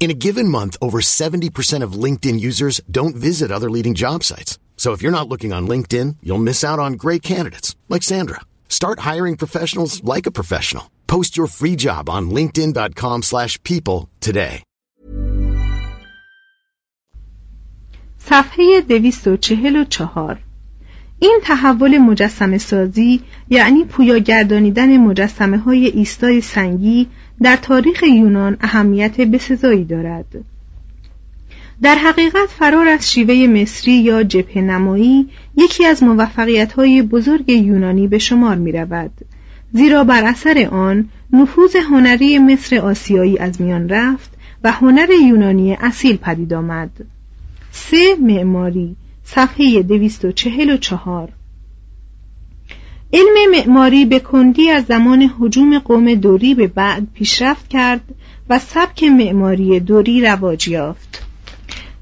In a given month, over 70% of LinkedIn users don't visit other leading job sites. So if you're not looking on LinkedIn, you'll miss out on great candidates like Sandra. Start hiring professionals like a professional. Post your free job on linkedin.com slash people today. صفحه 244 این تحول مجسمه سازی یعنی پویا گردانیدن مجسمه های ایستای سنگی در تاریخ یونان اهمیت بسزایی دارد. در حقیقت فرار از شیوه مصری یا جبهه نمایی یکی از موفقیت های بزرگ یونانی به شمار می رود زیرا بر اثر آن نفوذ هنری مصر آسیایی از میان رفت و هنر یونانی اصیل پدید آمد. سه معماری صفحه 244 علم معماری به کندی از زمان حجوم قوم دوری به بعد پیشرفت کرد و سبک معماری دوری رواج یافت.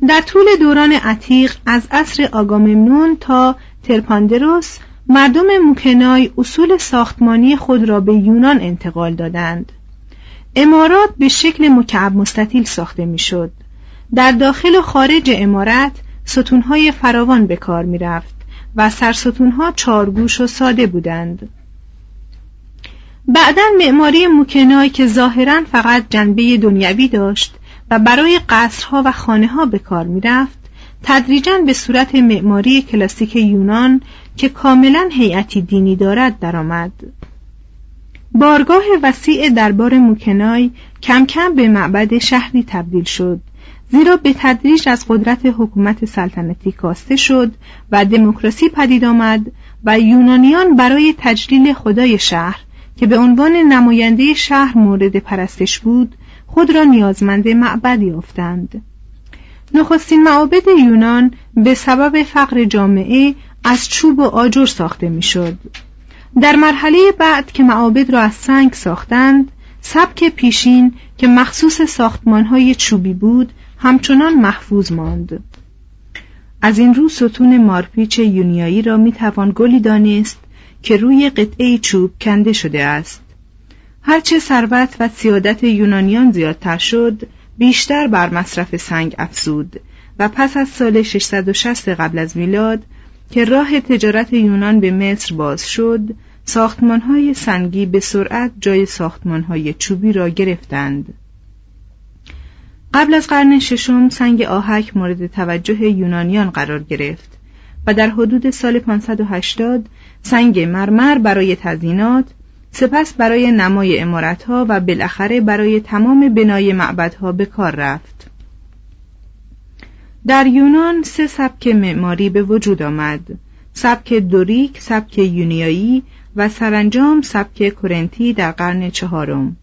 در طول دوران عتیق از عصر آگاممنون تا ترپاندروس مردم موکنای اصول ساختمانی خود را به یونان انتقال دادند. امارات به شکل مکعب مستطیل ساخته می‌شد. در داخل و خارج امارت ستونهای فراوان به کار می رفت و سرستونها چارگوش و ساده بودند. بعدا معماری موکنای که ظاهرا فقط جنبه دنیوی داشت و برای قصرها و خانه ها به کار می رفت تدریجا به صورت معماری کلاسیک یونان که کاملا هیئتی دینی دارد درآمد. بارگاه وسیع دربار موکنای کم کم به معبد شهری تبدیل شد زیرا به تدریج از قدرت حکومت سلطنتی کاسته شد و دموکراسی پدید آمد و یونانیان برای تجلیل خدای شهر که به عنوان نماینده شهر مورد پرستش بود خود را نیازمند معبد یافتند نخستین معابد یونان به سبب فقر جامعه از چوب و آجر ساخته می‌شد. در مرحله بعد که معابد را از سنگ ساختند سبک پیشین که مخصوص ساختمانهای چوبی بود همچنان محفوظ ماند. از این رو ستون مارپیچ یونیایی را می توان گلی دانست که روی قطعه چوب کنده شده است. هرچه ثروت و سیادت یونانیان زیادتر شد بیشتر بر مصرف سنگ افزود و پس از سال 660 قبل از میلاد که راه تجارت یونان به مصر باز شد ساختمانهای سنگی به سرعت جای ساختمانهای چوبی را گرفتند. قبل از قرن ششم سنگ آهک مورد توجه یونانیان قرار گرفت و در حدود سال 580 سنگ مرمر برای تزینات سپس برای نمای امارتها و بالاخره برای تمام بنای معبدها به کار رفت. در یونان سه سبک معماری به وجود آمد سبک دوریک، سبک یونیایی و سرانجام سبک کرنتی در قرن چهارم.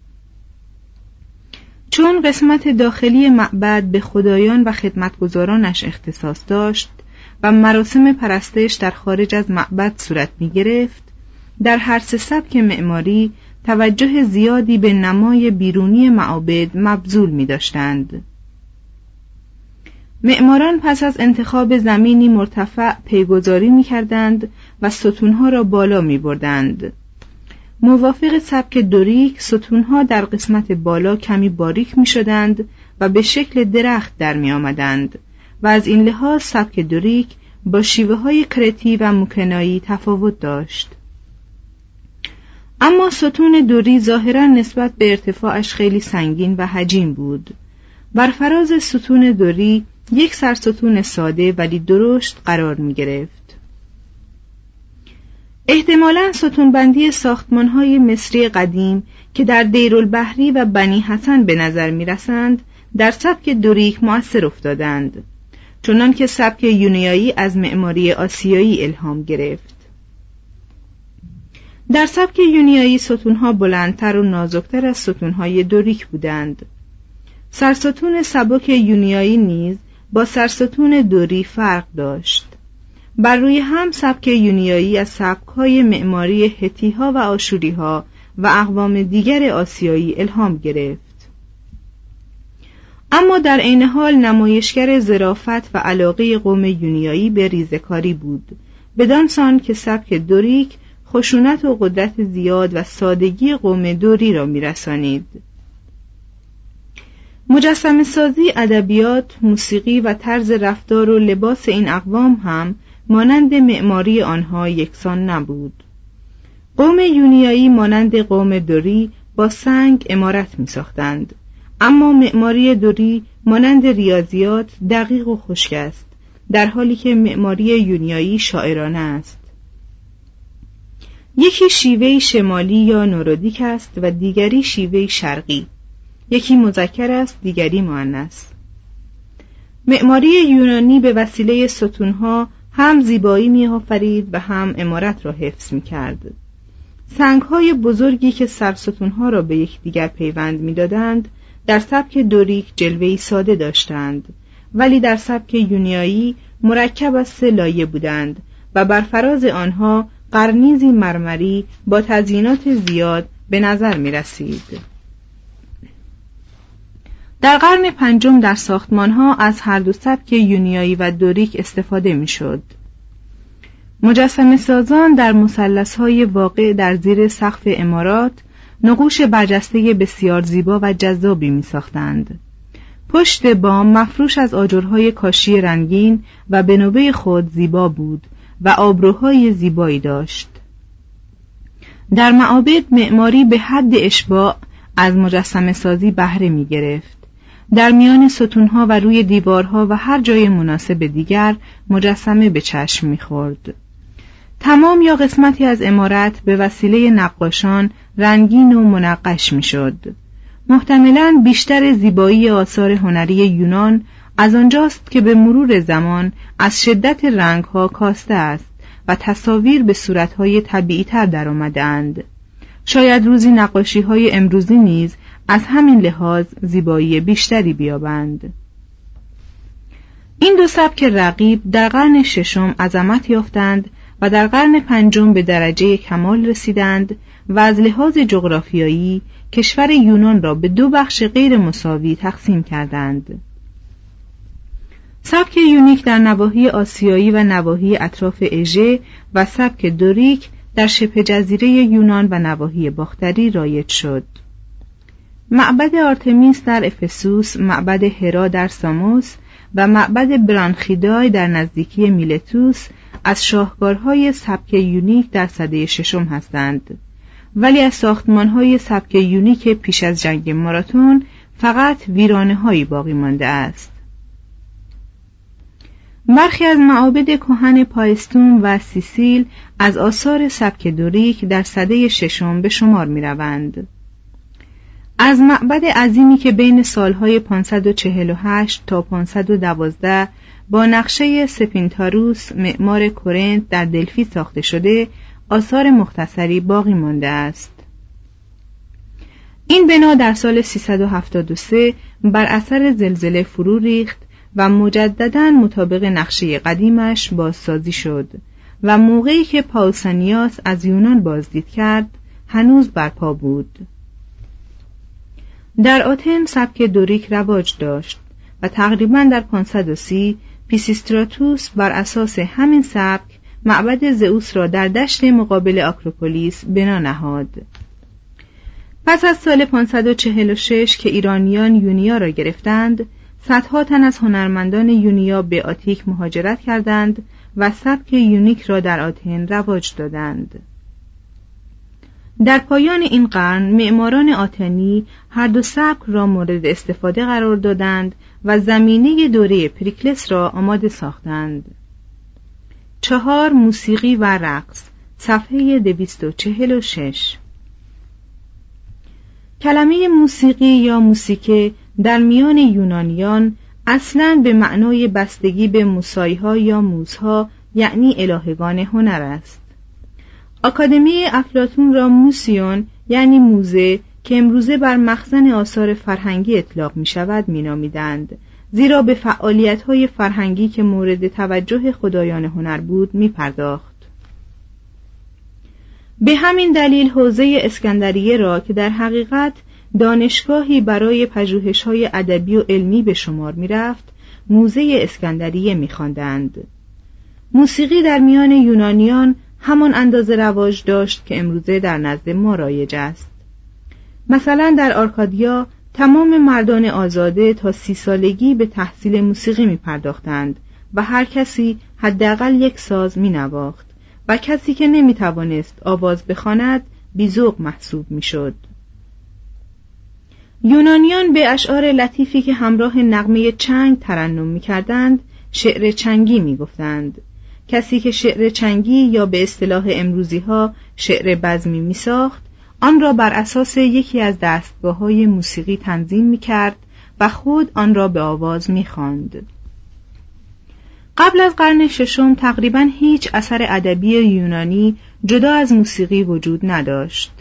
چون قسمت داخلی معبد به خدایان و خدمتگزارانش اختصاص داشت و مراسم پرستش در خارج از معبد صورت می گرفت در هر سه سبک معماری توجه زیادی به نمای بیرونی معابد مبذول می داشتند. معماران پس از انتخاب زمینی مرتفع پیگذاری می کردند و ستونها را بالا می بردند. موافق سبک دوریک ستونها در قسمت بالا کمی باریک می شدند و به شکل درخت در می آمدند و از این لحاظ سبک دوریک با شیوه های کرتی و مکنایی تفاوت داشت. اما ستون دوری ظاهرا نسبت به ارتفاعش خیلی سنگین و حجیم بود. بر فراز ستون دوری یک سرستون ساده ولی درشت قرار می گرفت. احتمالا ستونبندی های مصری قدیم که در دیرالبحری و بنی حسن به نظر می رسند در سبک دوریک مؤثر افتادند چنان که سبک یونیایی از معماری آسیایی الهام گرفت. در سبک یونیایی ستونها بلندتر و نازکتر از ستونهای دوریک بودند. سرستون سبک یونیایی نیز با سرستون دوری فرق داشت. بر روی هم سبک یونیایی از سبکهای معماری هتیها و آشوریها و اقوام دیگر آسیایی الهام گرفت. اما در عین حال نمایشگر زرافت و علاقه قوم یونیایی به ریزکاری بود بدان سان که سبک دوریک خشونت و قدرت زیاد و سادگی قوم دوری را میرسانید. مجسم سازی ادبیات موسیقی و طرز رفتار و لباس این اقوام هم مانند معماری آنها یکسان نبود. قوم یونیایی مانند قوم دوری با سنگ امارت می ساختند. اما معماری دوری مانند ریاضیات دقیق و خشک است در حالی که معماری یونیایی شاعرانه است. یکی شیوه شمالی یا نورودیک است و دیگری شیوه شرقی. یکی مذکر است دیگری مؤنث. معماری یونانی به وسیله ستونها هم زیبایی می و هم امارت را حفظ می کرد. سنگ های بزرگی که سرستونها را به یکدیگر پیوند می‌دادند در سبک دوریک جلوهی ساده داشتند ولی در سبک یونیایی مرکب از سه لایه بودند و بر فراز آنها قرنیزی مرمری با تزیینات زیاد به نظر می رسید. در قرن پنجم در ساختمانها از هر دو سبک یونیایی و دوریک استفاده می شد. مجسم سازان در مسلس های واقع در زیر سقف امارات نقوش برجسته بسیار زیبا و جذابی می ساختند. پشت بام مفروش از آجرهای کاشی رنگین و به نوبه خود زیبا بود و آبروهای زیبایی داشت. در معابد معماری به حد اشباع از مجسم سازی بهره می گرفت. در میان ستونها و روی دیوارها و هر جای مناسب دیگر مجسمه به چشم می‌خورد. تمام یا قسمتی از امارت به وسیله نقاشان رنگین و منقش می‌شد. محتملا بیشتر زیبایی آثار هنری یونان از آنجاست که به مرور زمان از شدت رنگها کاسته است و تصاویر به صورتهای طبیعیتر در آمدند. شاید روزی نقاشی های امروزی نیز از همین لحاظ زیبایی بیشتری بیابند. این دو سبک رقیب در قرن ششم عظمت یافتند و در قرن پنجم به درجه کمال رسیدند و از لحاظ جغرافیایی کشور یونان را به دو بخش غیر مساوی تقسیم کردند. سبک یونیک در نواحی آسیایی و نواحی اطراف اژه و سبک دوریک در شبه جزیره یونان و نواحی باختری رایج شد. معبد آرتمیس در افسوس، معبد هرا در ساموس و معبد برانخیدای در نزدیکی میلتوس از شاهکارهای سبک یونیک در سده ششم هستند ولی از ساختمانهای سبک یونیک پیش از جنگ ماراتون فقط ویرانه هایی باقی مانده است برخی از معابد کهن پایستون و سیسیل از آثار سبک دوریک در صده ششم به شمار می روند. از معبد عظیمی که بین سالهای 548 تا 512 با نقشه سپینتاروس معمار کورنت در دلفی ساخته شده آثار مختصری باقی مانده است. این بنا در سال 373 بر اثر زلزله فرو ریخت و مجددا مطابق نقشه قدیمش بازسازی شد و موقعی که پاوسانیاس از یونان بازدید کرد هنوز برپا بود. در آتن سبک دوریک رواج داشت و تقریبا در 530 پیسیستراتوس بر اساس همین سبک معبد زئوس را در دشت مقابل آکروپولیس بنا نهاد. پس از سال 546 که ایرانیان یونیا را گرفتند صدها تن از هنرمندان یونیا به آتیک مهاجرت کردند و سبک یونیک را در آتن رواج دادند. در پایان این قرن معماران آتنی هر دو سبک را مورد استفاده قرار دادند و زمینه دوره پریکلس را آماده ساختند. چهار موسیقی و رقص صفحه دویست و چهل و شش. کلمه موسیقی یا موسیقه در میان یونانیان اصلا به معنای بستگی به موسایها یا موزها یعنی الهگان هنر است. آکادمی افلاتون را موسیون یعنی موزه که امروزه بر مخزن آثار فرهنگی اطلاق می شود می نامیدند. زیرا به فعالیت های فرهنگی که مورد توجه خدایان هنر بود می پرداخت. به همین دلیل حوزه اسکندریه را که در حقیقت دانشگاهی برای پژوهش های ادبی و علمی به شمار می رفت موزه اسکندریه می خواندند. موسیقی در میان یونانیان همان اندازه رواج داشت که امروزه در نزد ما رایج است مثلا در آرکادیا تمام مردان آزاده تا سی سالگی به تحصیل موسیقی می پرداختند و هر کسی حداقل یک ساز می نواخت و کسی که نمی توانست آواز بخواند بیزوق محسوب می شد. یونانیان به اشعار لطیفی که همراه نغمه چنگ ترنم می کردند شعر چنگی می گفتند. کسی که شعر چنگی یا به اصطلاح امروزی ها شعر بزمی می ساخت آن را بر اساس یکی از دستگاه های موسیقی تنظیم می کرد و خود آن را به آواز می خواند. قبل از قرن ششم تقریبا هیچ اثر ادبی یونانی جدا از موسیقی وجود نداشت.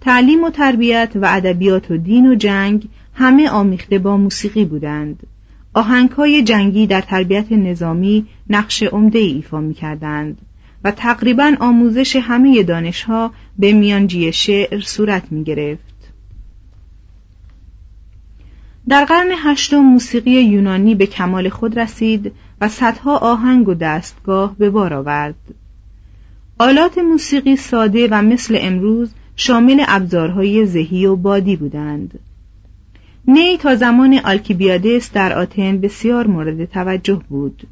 تعلیم و تربیت و ادبیات و دین و جنگ همه آمیخته با موسیقی بودند. آهنگهای جنگی در تربیت نظامی نقش عمده ایفا می کردند و تقریبا آموزش همه دانشها به میانجی شعر صورت می گرفت. در قرن هشتم موسیقی یونانی به کمال خود رسید و صدها آهنگ و دستگاه به بار آورد. آلات موسیقی ساده و مثل امروز شامل ابزارهای ذهی و بادی بودند. نی تا زمان آلکیبیادس در آتن بسیار مورد توجه بود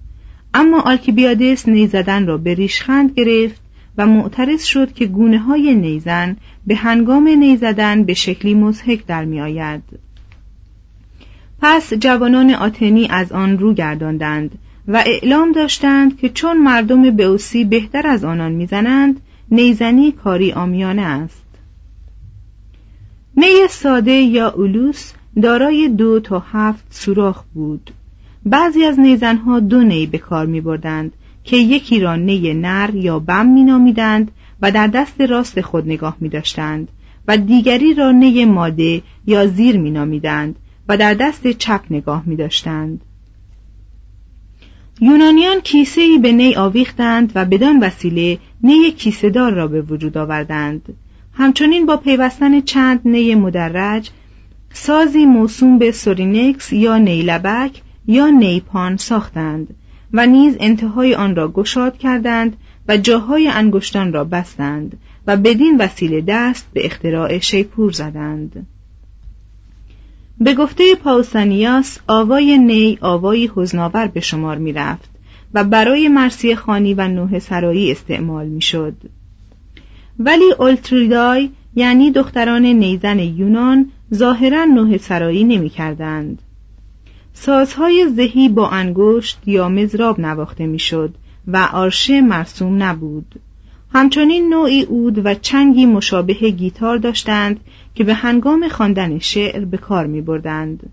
اما آلکیبیادس نیزدن را به ریشخند گرفت و معترض شد که گونه های نیزن به هنگام نیزدن به شکلی مزهک در می آید. پس جوانان آتنی از آن رو گرداندند و اعلام داشتند که چون مردم بئوسی بهتر از آنان می‌زنند نیزنی کاری آمیانه است نی ساده یا اولوس دارای دو تا هفت سوراخ بود بعضی از نیزنها دو نی به کار می بردند که یکی را نی نر یا بم می نامیدند و در دست راست خود نگاه می داشتند و دیگری را نی ماده یا زیر می نامیدند و در دست چپ نگاه می داشتند. یونانیان کیسه ای به نی آویختند و بدان وسیله نی کیسه دار را به وجود آوردند. همچنین با پیوستن چند نی مدرج سازی موسوم به سورینکس یا نیلبک یا نیپان ساختند و نیز انتهای آن را گشاد کردند و جاهای انگشتان را بستند و بدین وسیله دست به اختراع شیپور زدند به گفته پاوسانیاس آوای نی آوایی حزناور به شمار می رفت و برای مرسی خانی و نوه سرایی استعمال می شد. ولی اولتریدای یعنی دختران نیزن یونان ظاهرا نوه سرایی نمی کردند. سازهای زهی با انگشت یا مزراب نواخته می‌شد و آرشه مرسوم نبود همچنین نوعی اود و چنگی مشابه گیتار داشتند که به هنگام خواندن شعر به کار می بردند.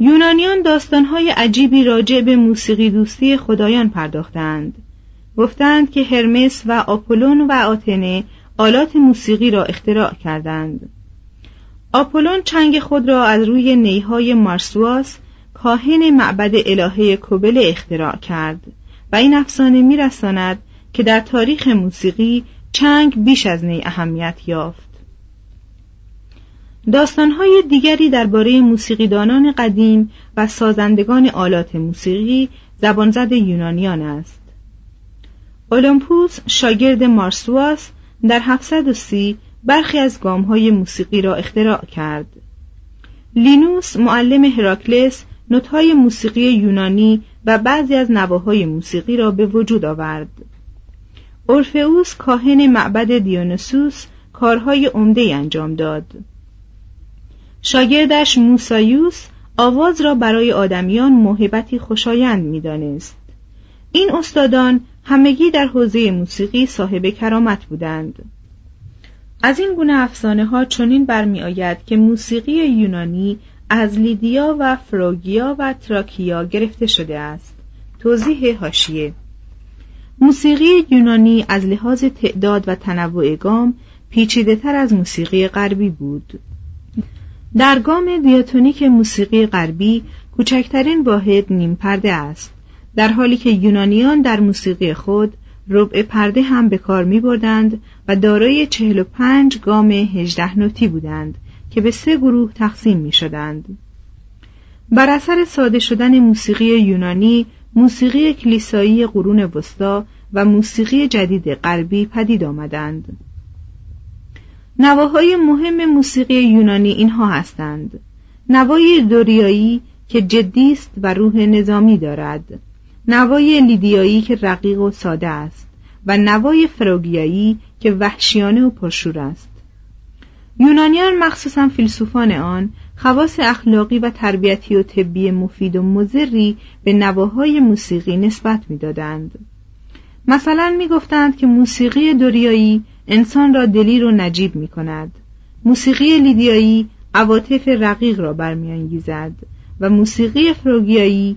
یونانیان داستانهای عجیبی راجع به موسیقی دوستی خدایان پرداختند گفتند که هرمس و آپولون و آتنه آلات موسیقی را اختراع کردند. آپولون چنگ خود را از روی نیهای مارسواس کاهن معبد الهه کوبل اختراع کرد و این افسانه میرساند که در تاریخ موسیقی چنگ بیش از نی اهمیت یافت. داستانهای دیگری درباره موسیقیدانان قدیم و سازندگان آلات موسیقی زبانزد یونانیان است. اولمپوس شاگرد مارسواس در 730 برخی از گامهای موسیقی را اختراع کرد. لینوس معلم هراکلس نوتهای موسیقی یونانی و بعضی از نواهای موسیقی را به وجود آورد. اورفئوس کاهن معبد دیونسوس کارهای عمده انجام داد. شاگردش موسایوس آواز را برای آدمیان موهبتی خوشایند می‌دانست. این استادان همگی در حوزه موسیقی صاحب کرامت بودند. از این گونه افسانه ها چنین برمیآید که موسیقی یونانی از لیدیا و فروگیا و تراکیا گرفته شده است. توضیح هاشیه موسیقی یونانی از لحاظ تعداد و تنوع گام پیچیده تر از موسیقی غربی بود. در گام دیاتونیک موسیقی غربی کوچکترین واحد نیم پرده است. در حالی که یونانیان در موسیقی خود ربع پرده هم به کار می بردند و دارای چهل و پنج گام هجده نوتی بودند که به سه گروه تقسیم می شدند. بر اثر ساده شدن موسیقی یونانی موسیقی کلیسایی قرون وسطا و موسیقی جدید غربی پدید آمدند. نواهای مهم موسیقی یونانی اینها هستند. نوای دوریایی که جدی است و روح نظامی دارد. نوای لیدیایی که رقیق و ساده است و نوای فروگیایی که وحشیانه و پرشور است. یونانیان مخصوصا فیلسوفان آن خواص اخلاقی و تربیتی و طبی مفید و مزری به نواهای موسیقی نسبت می‌دادند. مثلا می‌گفتند که موسیقی دوریایی انسان را دلیر و نجیب می کند موسیقی لیدیایی عواطف رقیق را برمیانگیزد و موسیقی فروگیایی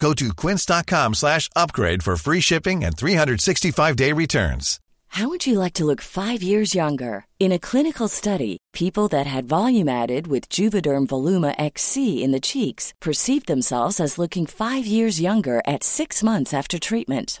Go to quince.com slash upgrade for free shipping and 365-day returns. How would you like to look five years younger? In a clinical study, people that had volume added with Juvederm Voluma XC in the cheeks perceived themselves as looking five years younger at six months after treatment.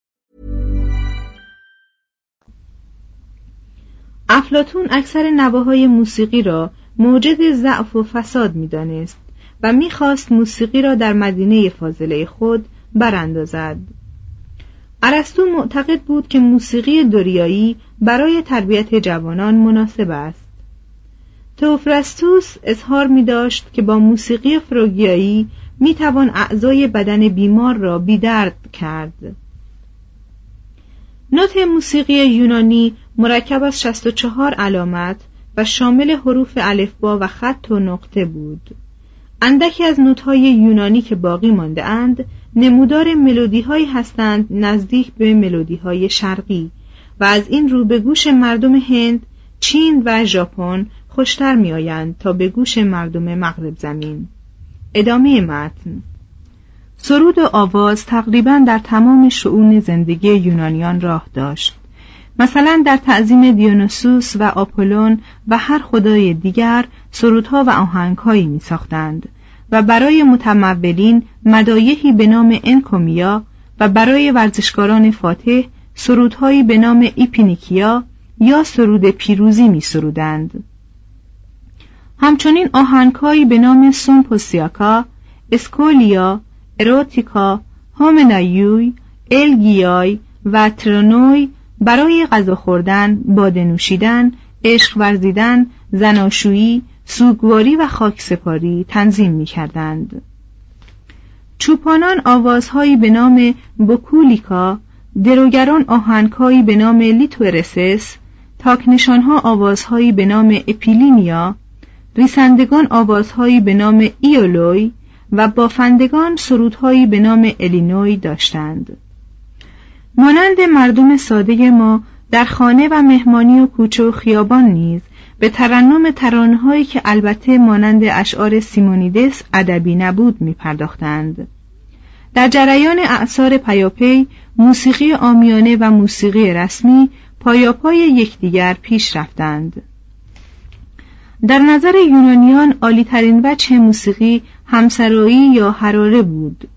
افلاتون اکثر نواهای موسیقی را موجد ضعف و فساد می‌دانست و می‌خواست موسیقی را در مدینه فاضله خود براندازد. ارسطو معتقد بود که موسیقی دوریایی برای تربیت جوانان مناسب است. توفرستوس اظهار می داشت که با موسیقی فروگیایی می توان اعضای بدن بیمار را بیدرد کرد. نوت موسیقی یونانی مرکب از 64 علامت و شامل حروف الفبا و خط و نقطه بود اندکی از نوتهای یونانی که باقی مانده اند نمودار ملودی هایی هستند نزدیک به ملودی های شرقی و از این رو به گوش مردم هند، چین و ژاپن خوشتر میآیند تا به گوش مردم مغرب زمین. ادامه متن سرود و آواز تقریبا در تمام شعون زندگی یونانیان راه داشت. مثلا در تعظیم دیونوسوس و آپولون و هر خدای دیگر سرودها و آهنگهایی می ساختند و برای متمولین مدایحی به نام انکومیا و برای ورزشکاران فاتح سرودهایی به نام ایپینیکیا یا سرود پیروزی می سرودند. همچنین آهنگهایی به نام سومپوسیاکا، اسکولیا، اروتیکا، هومنایوی، الگیای و ترونوی برای غذا خوردن، باده نوشیدن، عشق ورزیدن، زناشویی، سوگواری و خاکسپاری تنظیم می کردند. چوپانان آوازهایی به نام بکولیکا، دروگران آهنگهایی به نام لیتورسس، تاکنشانها آوازهایی به نام اپیلینیا، ریسندگان آوازهایی به نام ایولوی و بافندگان سرودهایی به نام الینوی داشتند. مانند مردم ساده ما در خانه و مهمانی و کوچه و خیابان نیز به ترنم ترانهایی که البته مانند اشعار سیمونیدس ادبی نبود می پرداختند. در جریان اعثار پیاپی موسیقی آمیانه و موسیقی رسمی پایاپای یکدیگر پیش رفتند. در نظر یونانیان عالیترین وجه موسیقی همسرایی یا حراره بود.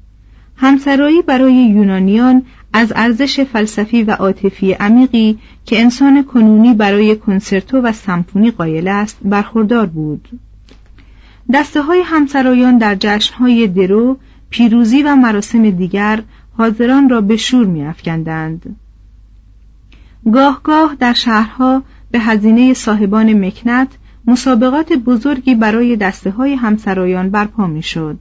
همسرایی برای یونانیان از ارزش فلسفی و عاطفی عمیقی که انسان کنونی برای کنسرتو و سمفونی قایل است برخوردار بود دسته های همسرایان در جشنهای درو پیروزی و مراسم دیگر حاضران را به شور میافکندند گاه گاه در شهرها به هزینه صاحبان مکنت مسابقات بزرگی برای دسته های همسرایان برپا می‌شد.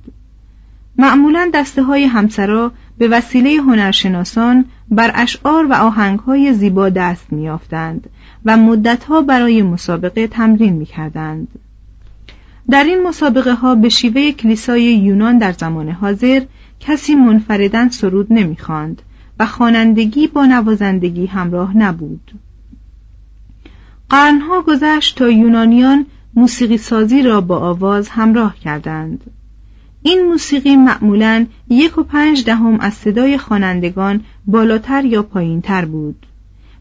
معمولا دسته های همسرا به وسیله هنرشناسان بر اشعار و آهنگهای زیبا دست میافتند و مدتها برای مسابقه تمرین می‌کردند. در این مسابقه ها به شیوه کلیسای یونان در زمان حاضر کسی منفردن سرود نمی‌خواند و خوانندگی با نوازندگی همراه نبود. قرنها گذشت تا یونانیان موسیقی سازی را با آواز همراه کردند. این موسیقی معمولا یک و پنج دهم از صدای خوانندگان بالاتر یا پایینتر بود.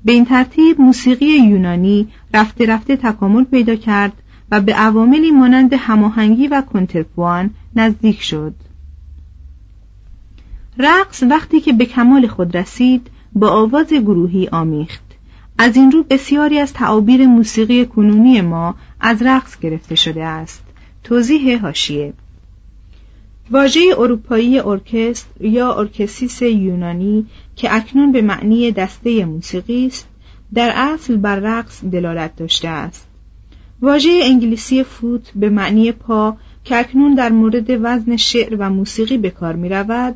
به این ترتیب موسیقی یونانی رفته رفته تکامل پیدا کرد و به عواملی مانند هماهنگی و کنترپوان نزدیک شد. رقص وقتی که به کمال خود رسید با آواز گروهی آمیخت. از این رو بسیاری از تعابیر موسیقی کنونی ما از رقص گرفته شده است. توضیح هاشیه واژه اروپایی ارکستر یا ارکسیس یونانی که اکنون به معنی دسته موسیقی است در اصل بر رقص دلالت داشته است. واژه انگلیسی فوت به معنی پا که اکنون در مورد وزن شعر و موسیقی به کار می رود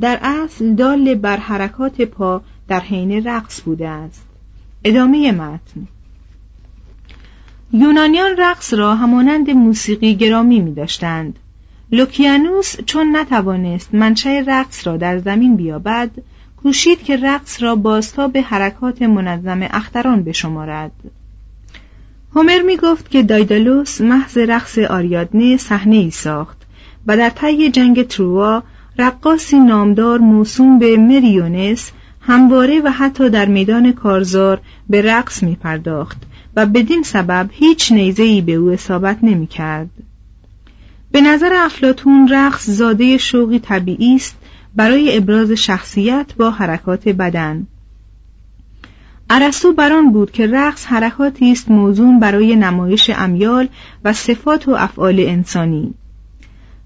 در اصل دال بر حرکات پا در حین رقص بوده است. ادامه متن. یونانیان رقص را همانند موسیقی گرامی می داشتند. لوکیانوس چون نتوانست منشأ رقص را در زمین بیابد کوشید که رقص را بازتا به حرکات منظم اختران بشمارد هومر می گفت که دایدالوس محض رقص آریادنه صحنه ای ساخت و در طی جنگ تروا رقاصی نامدار موسوم به مریونس همواره و حتی در میدان کارزار به رقص می پرداخت و بدین سبب هیچ نیزهی به او اصابت نمی کرد. به نظر افلاتون رقص زاده شوقی طبیعی است برای ابراز شخصیت با حرکات بدن ارسطو بران بود که رقص حرکاتی است موزون برای نمایش امیال و صفات و افعال انسانی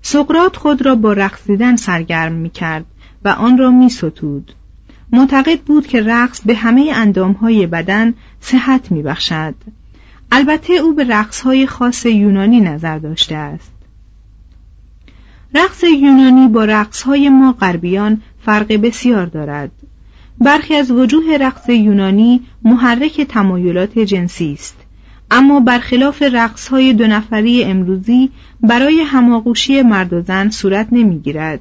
سقرات خود را با رقصیدن سرگرم می کرد و آن را می ستود. معتقد بود که رقص به همه اندامهای بدن صحت می بخشد. البته او به رقصهای خاص یونانی نظر داشته است. رقص یونانی با رقصهای ما غربیان فرق بسیار دارد. برخی از وجوه رقص یونانی محرک تمایلات جنسی است. اما برخلاف رقص های دو نفری امروزی برای هماغوشی مرد و زن صورت نمی‌گیرد.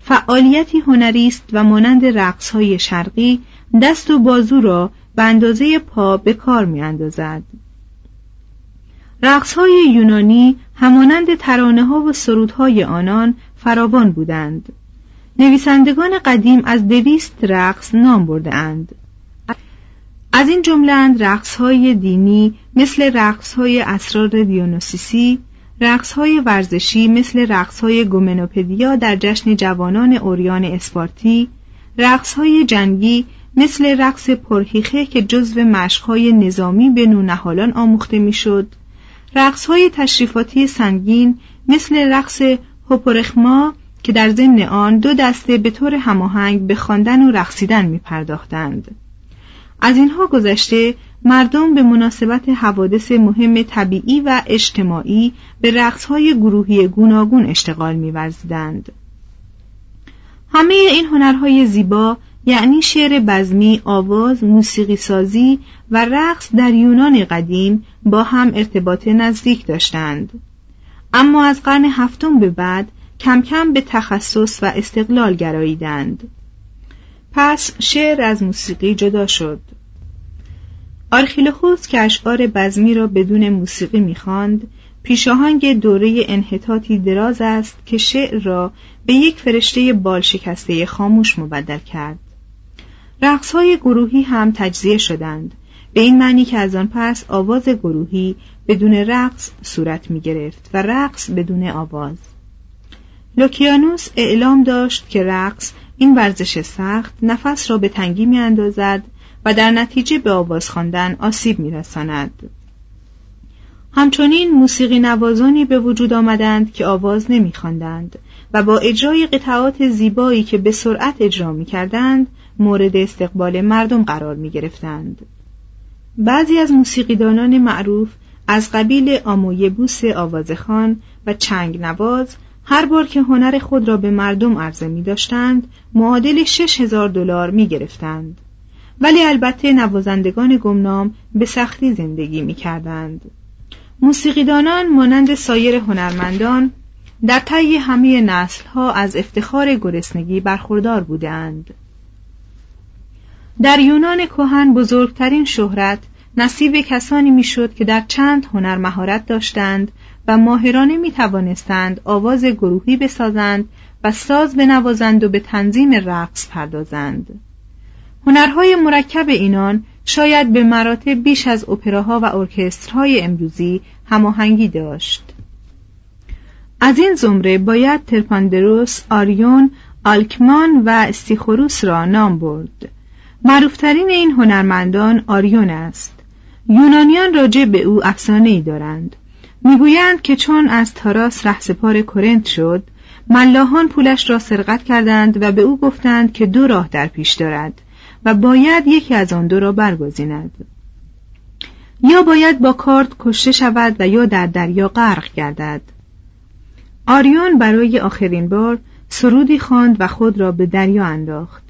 فعالیتی هنری است و مانند رقص های شرقی دست و بازو را به اندازه پا به کار می اندازد. رقص های یونانی همانند ترانه ها و سرودهای آنان فراوان بودند. نویسندگان قدیم از دویست رقص نام برده اند. از این جملند رقص های دینی مثل رقص های اسرار دیونوسیسی، رقص های ورزشی مثل رقص های گومنوپدیا در جشن جوانان اوریان اسپارتی، رقص های جنگی مثل رقص پرهیخه که جزو مشقهای نظامی به نونهالان آموخته می‌شد، رقص های تشریفاتی سنگین مثل رقص هوپورخما که در ضمن آن دو دسته به طور هماهنگ به خواندن و رقصیدن می پرداختند. از اینها گذشته مردم به مناسبت حوادث مهم طبیعی و اجتماعی به رقصهای گروهی گوناگون اشتغال می‌ورزیدند. همه این هنرهای زیبا یعنی شعر بزمی، آواز، موسیقی سازی و رقص در یونان قدیم با هم ارتباط نزدیک داشتند. اما از قرن هفتم به بعد کم کم به تخصص و استقلال گراییدند. پس شعر از موسیقی جدا شد. آرخیلوخوس که اشعار بزمی را بدون موسیقی می‌خواند پیشاهنگ دوره انحطاطی دراز است که شعر را به یک فرشته بال شکسته خاموش مبدل کرد رقص های گروهی هم تجزیه شدند. به این معنی که از آن پس آواز گروهی بدون رقص صورت می گرفت و رقص بدون آواز. لوکیانوس اعلام داشت که رقص این ورزش سخت نفس را به تنگی می اندازد و در نتیجه به آواز خواندن آسیب میرساند. همچنین موسیقی نوازانی به وجود آمدند که آواز نمیخواندند و با اجرای قطعات زیبایی که به سرعت اجرا می کردند مورد استقبال مردم قرار می گرفتند. بعضی از موسیقیدانان معروف از قبیل آمویبوس آوازخان و چنگ نواز هر بار که هنر خود را به مردم عرضه می داشتند معادل شش هزار دلار می گرفتند. ولی البته نوازندگان گمنام به سختی زندگی می کردند. موسیقیدانان مانند سایر هنرمندان در طی همه نسلها از افتخار گرسنگی برخوردار بودند. در یونان کهن بزرگترین شهرت نصیب کسانی می‌شد که در چند هنر مهارت داشتند و ماهرانه می توانستند آواز گروهی بسازند و ساز بنوازند و به تنظیم رقص پردازند. هنرهای مرکب اینان شاید به مراتب بیش از اپراها و ارکسترهای امروزی هماهنگی داشت از این زمره باید ترپاندروس، آریون، آلکمان و استیخوروس را نام برد معروفترین این هنرمندان آریون است. یونانیان راجع به او افسانه ای دارند. می‌گویند که چون از تاراس رهسپار کرنت شد ملاحان پولش را سرقت کردند و به او گفتند که دو راه در پیش دارد و باید یکی از آن دو را برگزیند. یا باید با کارد کشته شود و یا در دریا غرق گردد. آریون برای آخرین بار سرودی خواند و خود را به دریا انداخت.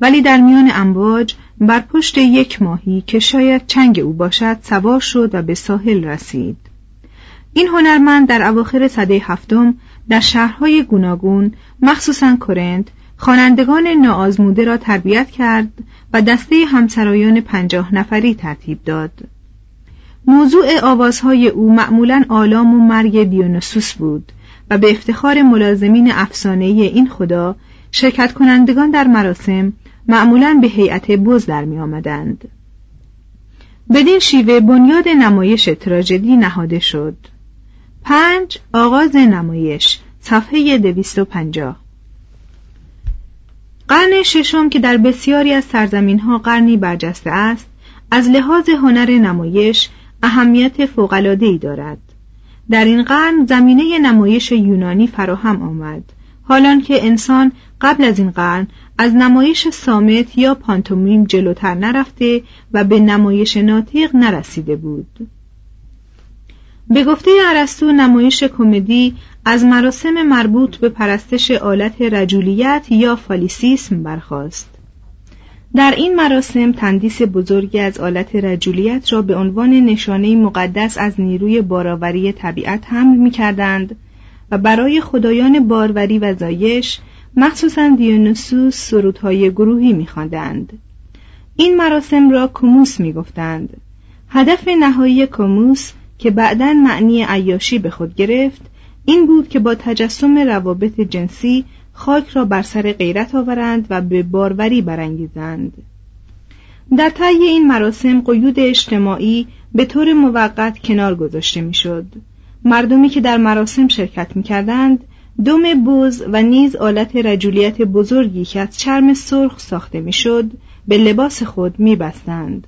ولی در میان امواج بر پشت یک ماهی که شاید چنگ او باشد سوار شد و به ساحل رسید. این هنرمند در اواخر صده هفتم در شهرهای گوناگون مخصوصا کرنت خوانندگان ناآزموده را تربیت کرد و دسته همسرایان پنجاه نفری ترتیب داد. موضوع آوازهای او معمولا آلام و مرگ دیونوسوس بود و به افتخار ملازمین افسانه این خدا شرکت کنندگان در مراسم معمولا به هیئت بز در می آمدند. بدین شیوه بنیاد نمایش تراژدی نهاده شد. پنج آغاز نمایش صفحه دویست و پنجاه قرن ششم که در بسیاری از سرزمین ها قرنی برجسته است از لحاظ هنر نمایش اهمیت فوق‌العاده‌ای دارد در این قرن زمینه نمایش یونانی فراهم آمد حالان که انسان قبل از این قرن از نمایش سامت یا پانتومیم جلوتر نرفته و به نمایش ناطق نرسیده بود. به گفته ارسطو نمایش کمدی از مراسم مربوط به پرستش آلت رجولیت یا فالیسیسم برخاست. در این مراسم تندیس بزرگی از آلت رجولیت را به عنوان نشانه مقدس از نیروی باراوری طبیعت حمل می کردند و برای خدایان باروری و زایش مخصوصا دیونوسوس سرودهای گروهی می این مراسم را کوموس می گفتند. هدف نهایی کوموس که بعدا معنی عیاشی به خود گرفت این بود که با تجسم روابط جنسی خاک را بر سر غیرت آورند و به باروری برانگیزند. در طی این مراسم قیود اجتماعی به طور موقت کنار گذاشته می‌شد. مردمی که در مراسم شرکت می‌کردند دم بوز و نیز آلت رجولیت بزرگی که از چرم سرخ ساخته می‌شد به لباس خود میبستند.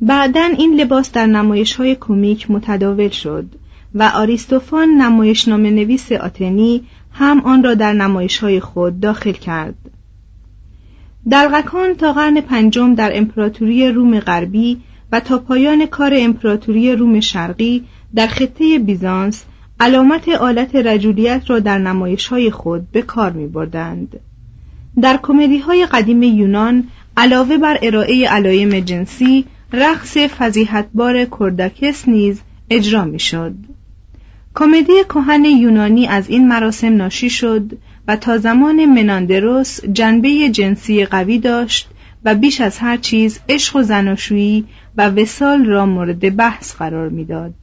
بعدا این لباس در نمایش های کمیک متداول شد و آریستوفان نمایشنامه نویس آتنی هم آن را در نمایش های خود داخل کرد. دلغکان تا قرن پنجم در امپراتوری روم غربی و تا پایان کار امپراتوری روم شرقی در خطه بیزانس علامت آلت رجولیت را در نمایش های خود به کار می بردند. در کمدی های قدیم یونان علاوه بر ارائه علایم جنسی رقص فضیحتبار کرداکس نیز اجرا می شد. کمدی کهن یونانی از این مراسم ناشی شد و تا زمان مناندروس جنبه جنسی قوی داشت و بیش از هر چیز عشق و زناشویی و وسال را مورد بحث قرار می‌داد.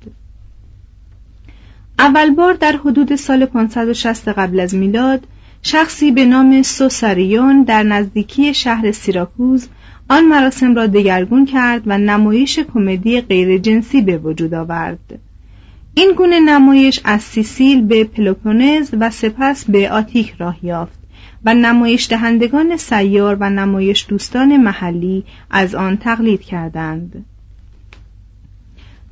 اول بار در حدود سال 560 قبل از میلاد شخصی به نام سوساریون در نزدیکی شهر سیراکوز آن مراسم را دگرگون کرد و نمایش کمدی غیرجنسی به وجود آورد. این گونه نمایش از سیسیل به پلوپونز و سپس به آتیک راه یافت و نمایش دهندگان سیار و نمایش دوستان محلی از آن تقلید کردند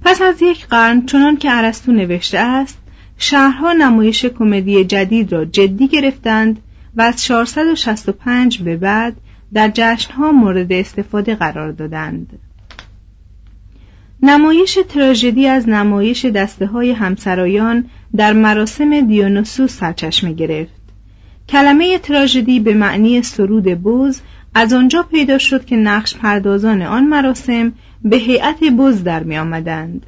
پس از یک قرن چنان که ارسطو نوشته است شهرها نمایش کمدی جدید را جدی گرفتند و از 465 به بعد در جشنها مورد استفاده قرار دادند. نمایش تراژدی از نمایش دسته های همسرایان در مراسم دیونوسوس سرچشمه گرفت. کلمه تراژدی به معنی سرود بوز از آنجا پیدا شد که نقش پردازان آن مراسم به هیئت بز در می آمدند.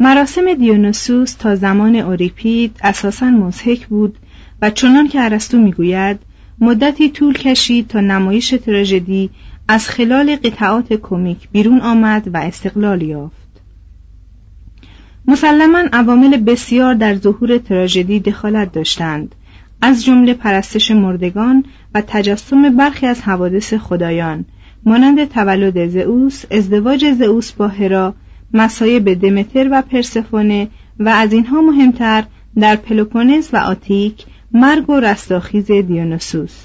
مراسم دیونوسوس تا زمان اوریپید اساسا مزهک بود و چنان که ارسطو می‌گوید مدتی طول کشید تا نمایش تراژدی از خلال قطعات کمیک بیرون آمد و استقلال یافت مسلما عوامل بسیار در ظهور تراژدی دخالت داشتند از جمله پرستش مردگان و تجسم برخی از حوادث خدایان مانند تولد زئوس ازدواج زئوس با هرا مسایب دمتر و پرسفونه و از اینها مهمتر در پلوپونز و آتیک مرگ و رستاخیز دیونوسوس.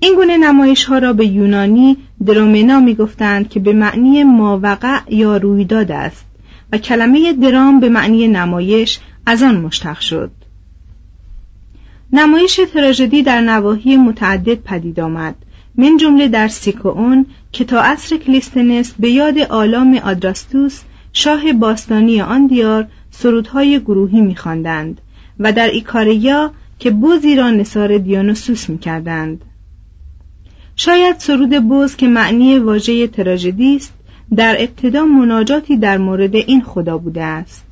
این گونه نمایش ها را به یونانی درومنا می گفتند که به معنی ماوقع یا رویداد است و کلمه درام به معنی نمایش از آن مشتق شد. نمایش تراژدی در نواحی متعدد پدید آمد. من جمله در سیکوون که تا عصر کلیستنس به یاد آلام آدراستوس شاه باستانی آن دیار سرودهای گروهی میخواندند و در ایکاریا که بوزی را نصار دیونوسوس می‌کردند. شاید سرود بوز که معنی واژه تراژدی است در ابتدا مناجاتی در مورد این خدا بوده است.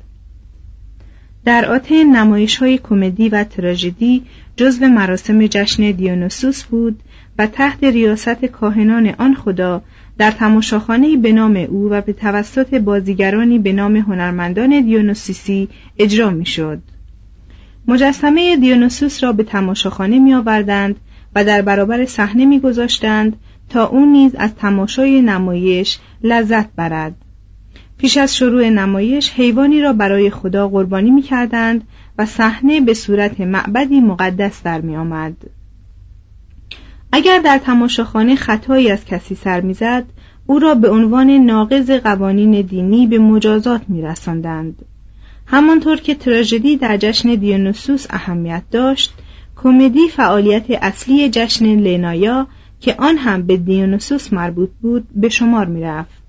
در آتن نمایش های کمدی و تراژدی جزو مراسم جشن دیونوسوس بود و تحت ریاست کاهنان آن خدا در تماشاخانه به نام او و به توسط بازیگرانی به نام هنرمندان دیونوسیسی اجرا می‌شد. مجسمه دیونوسوس را به تماشاخانه می آوردند و در برابر صحنه میگذاشتند تا او نیز از تماشای نمایش لذت برد پیش از شروع نمایش حیوانی را برای خدا قربانی می کردند و صحنه به صورت معبدی مقدس در می آمد. اگر در تماشاخانه خطایی از کسی سر می‌زد او را به عنوان ناقض قوانین دینی به مجازات می رسندند. همانطور که تراژدی در جشن دیونوسوس اهمیت داشت کمدی فعالیت اصلی جشن لینایا که آن هم به دیونوسوس مربوط بود به شمار می رفت.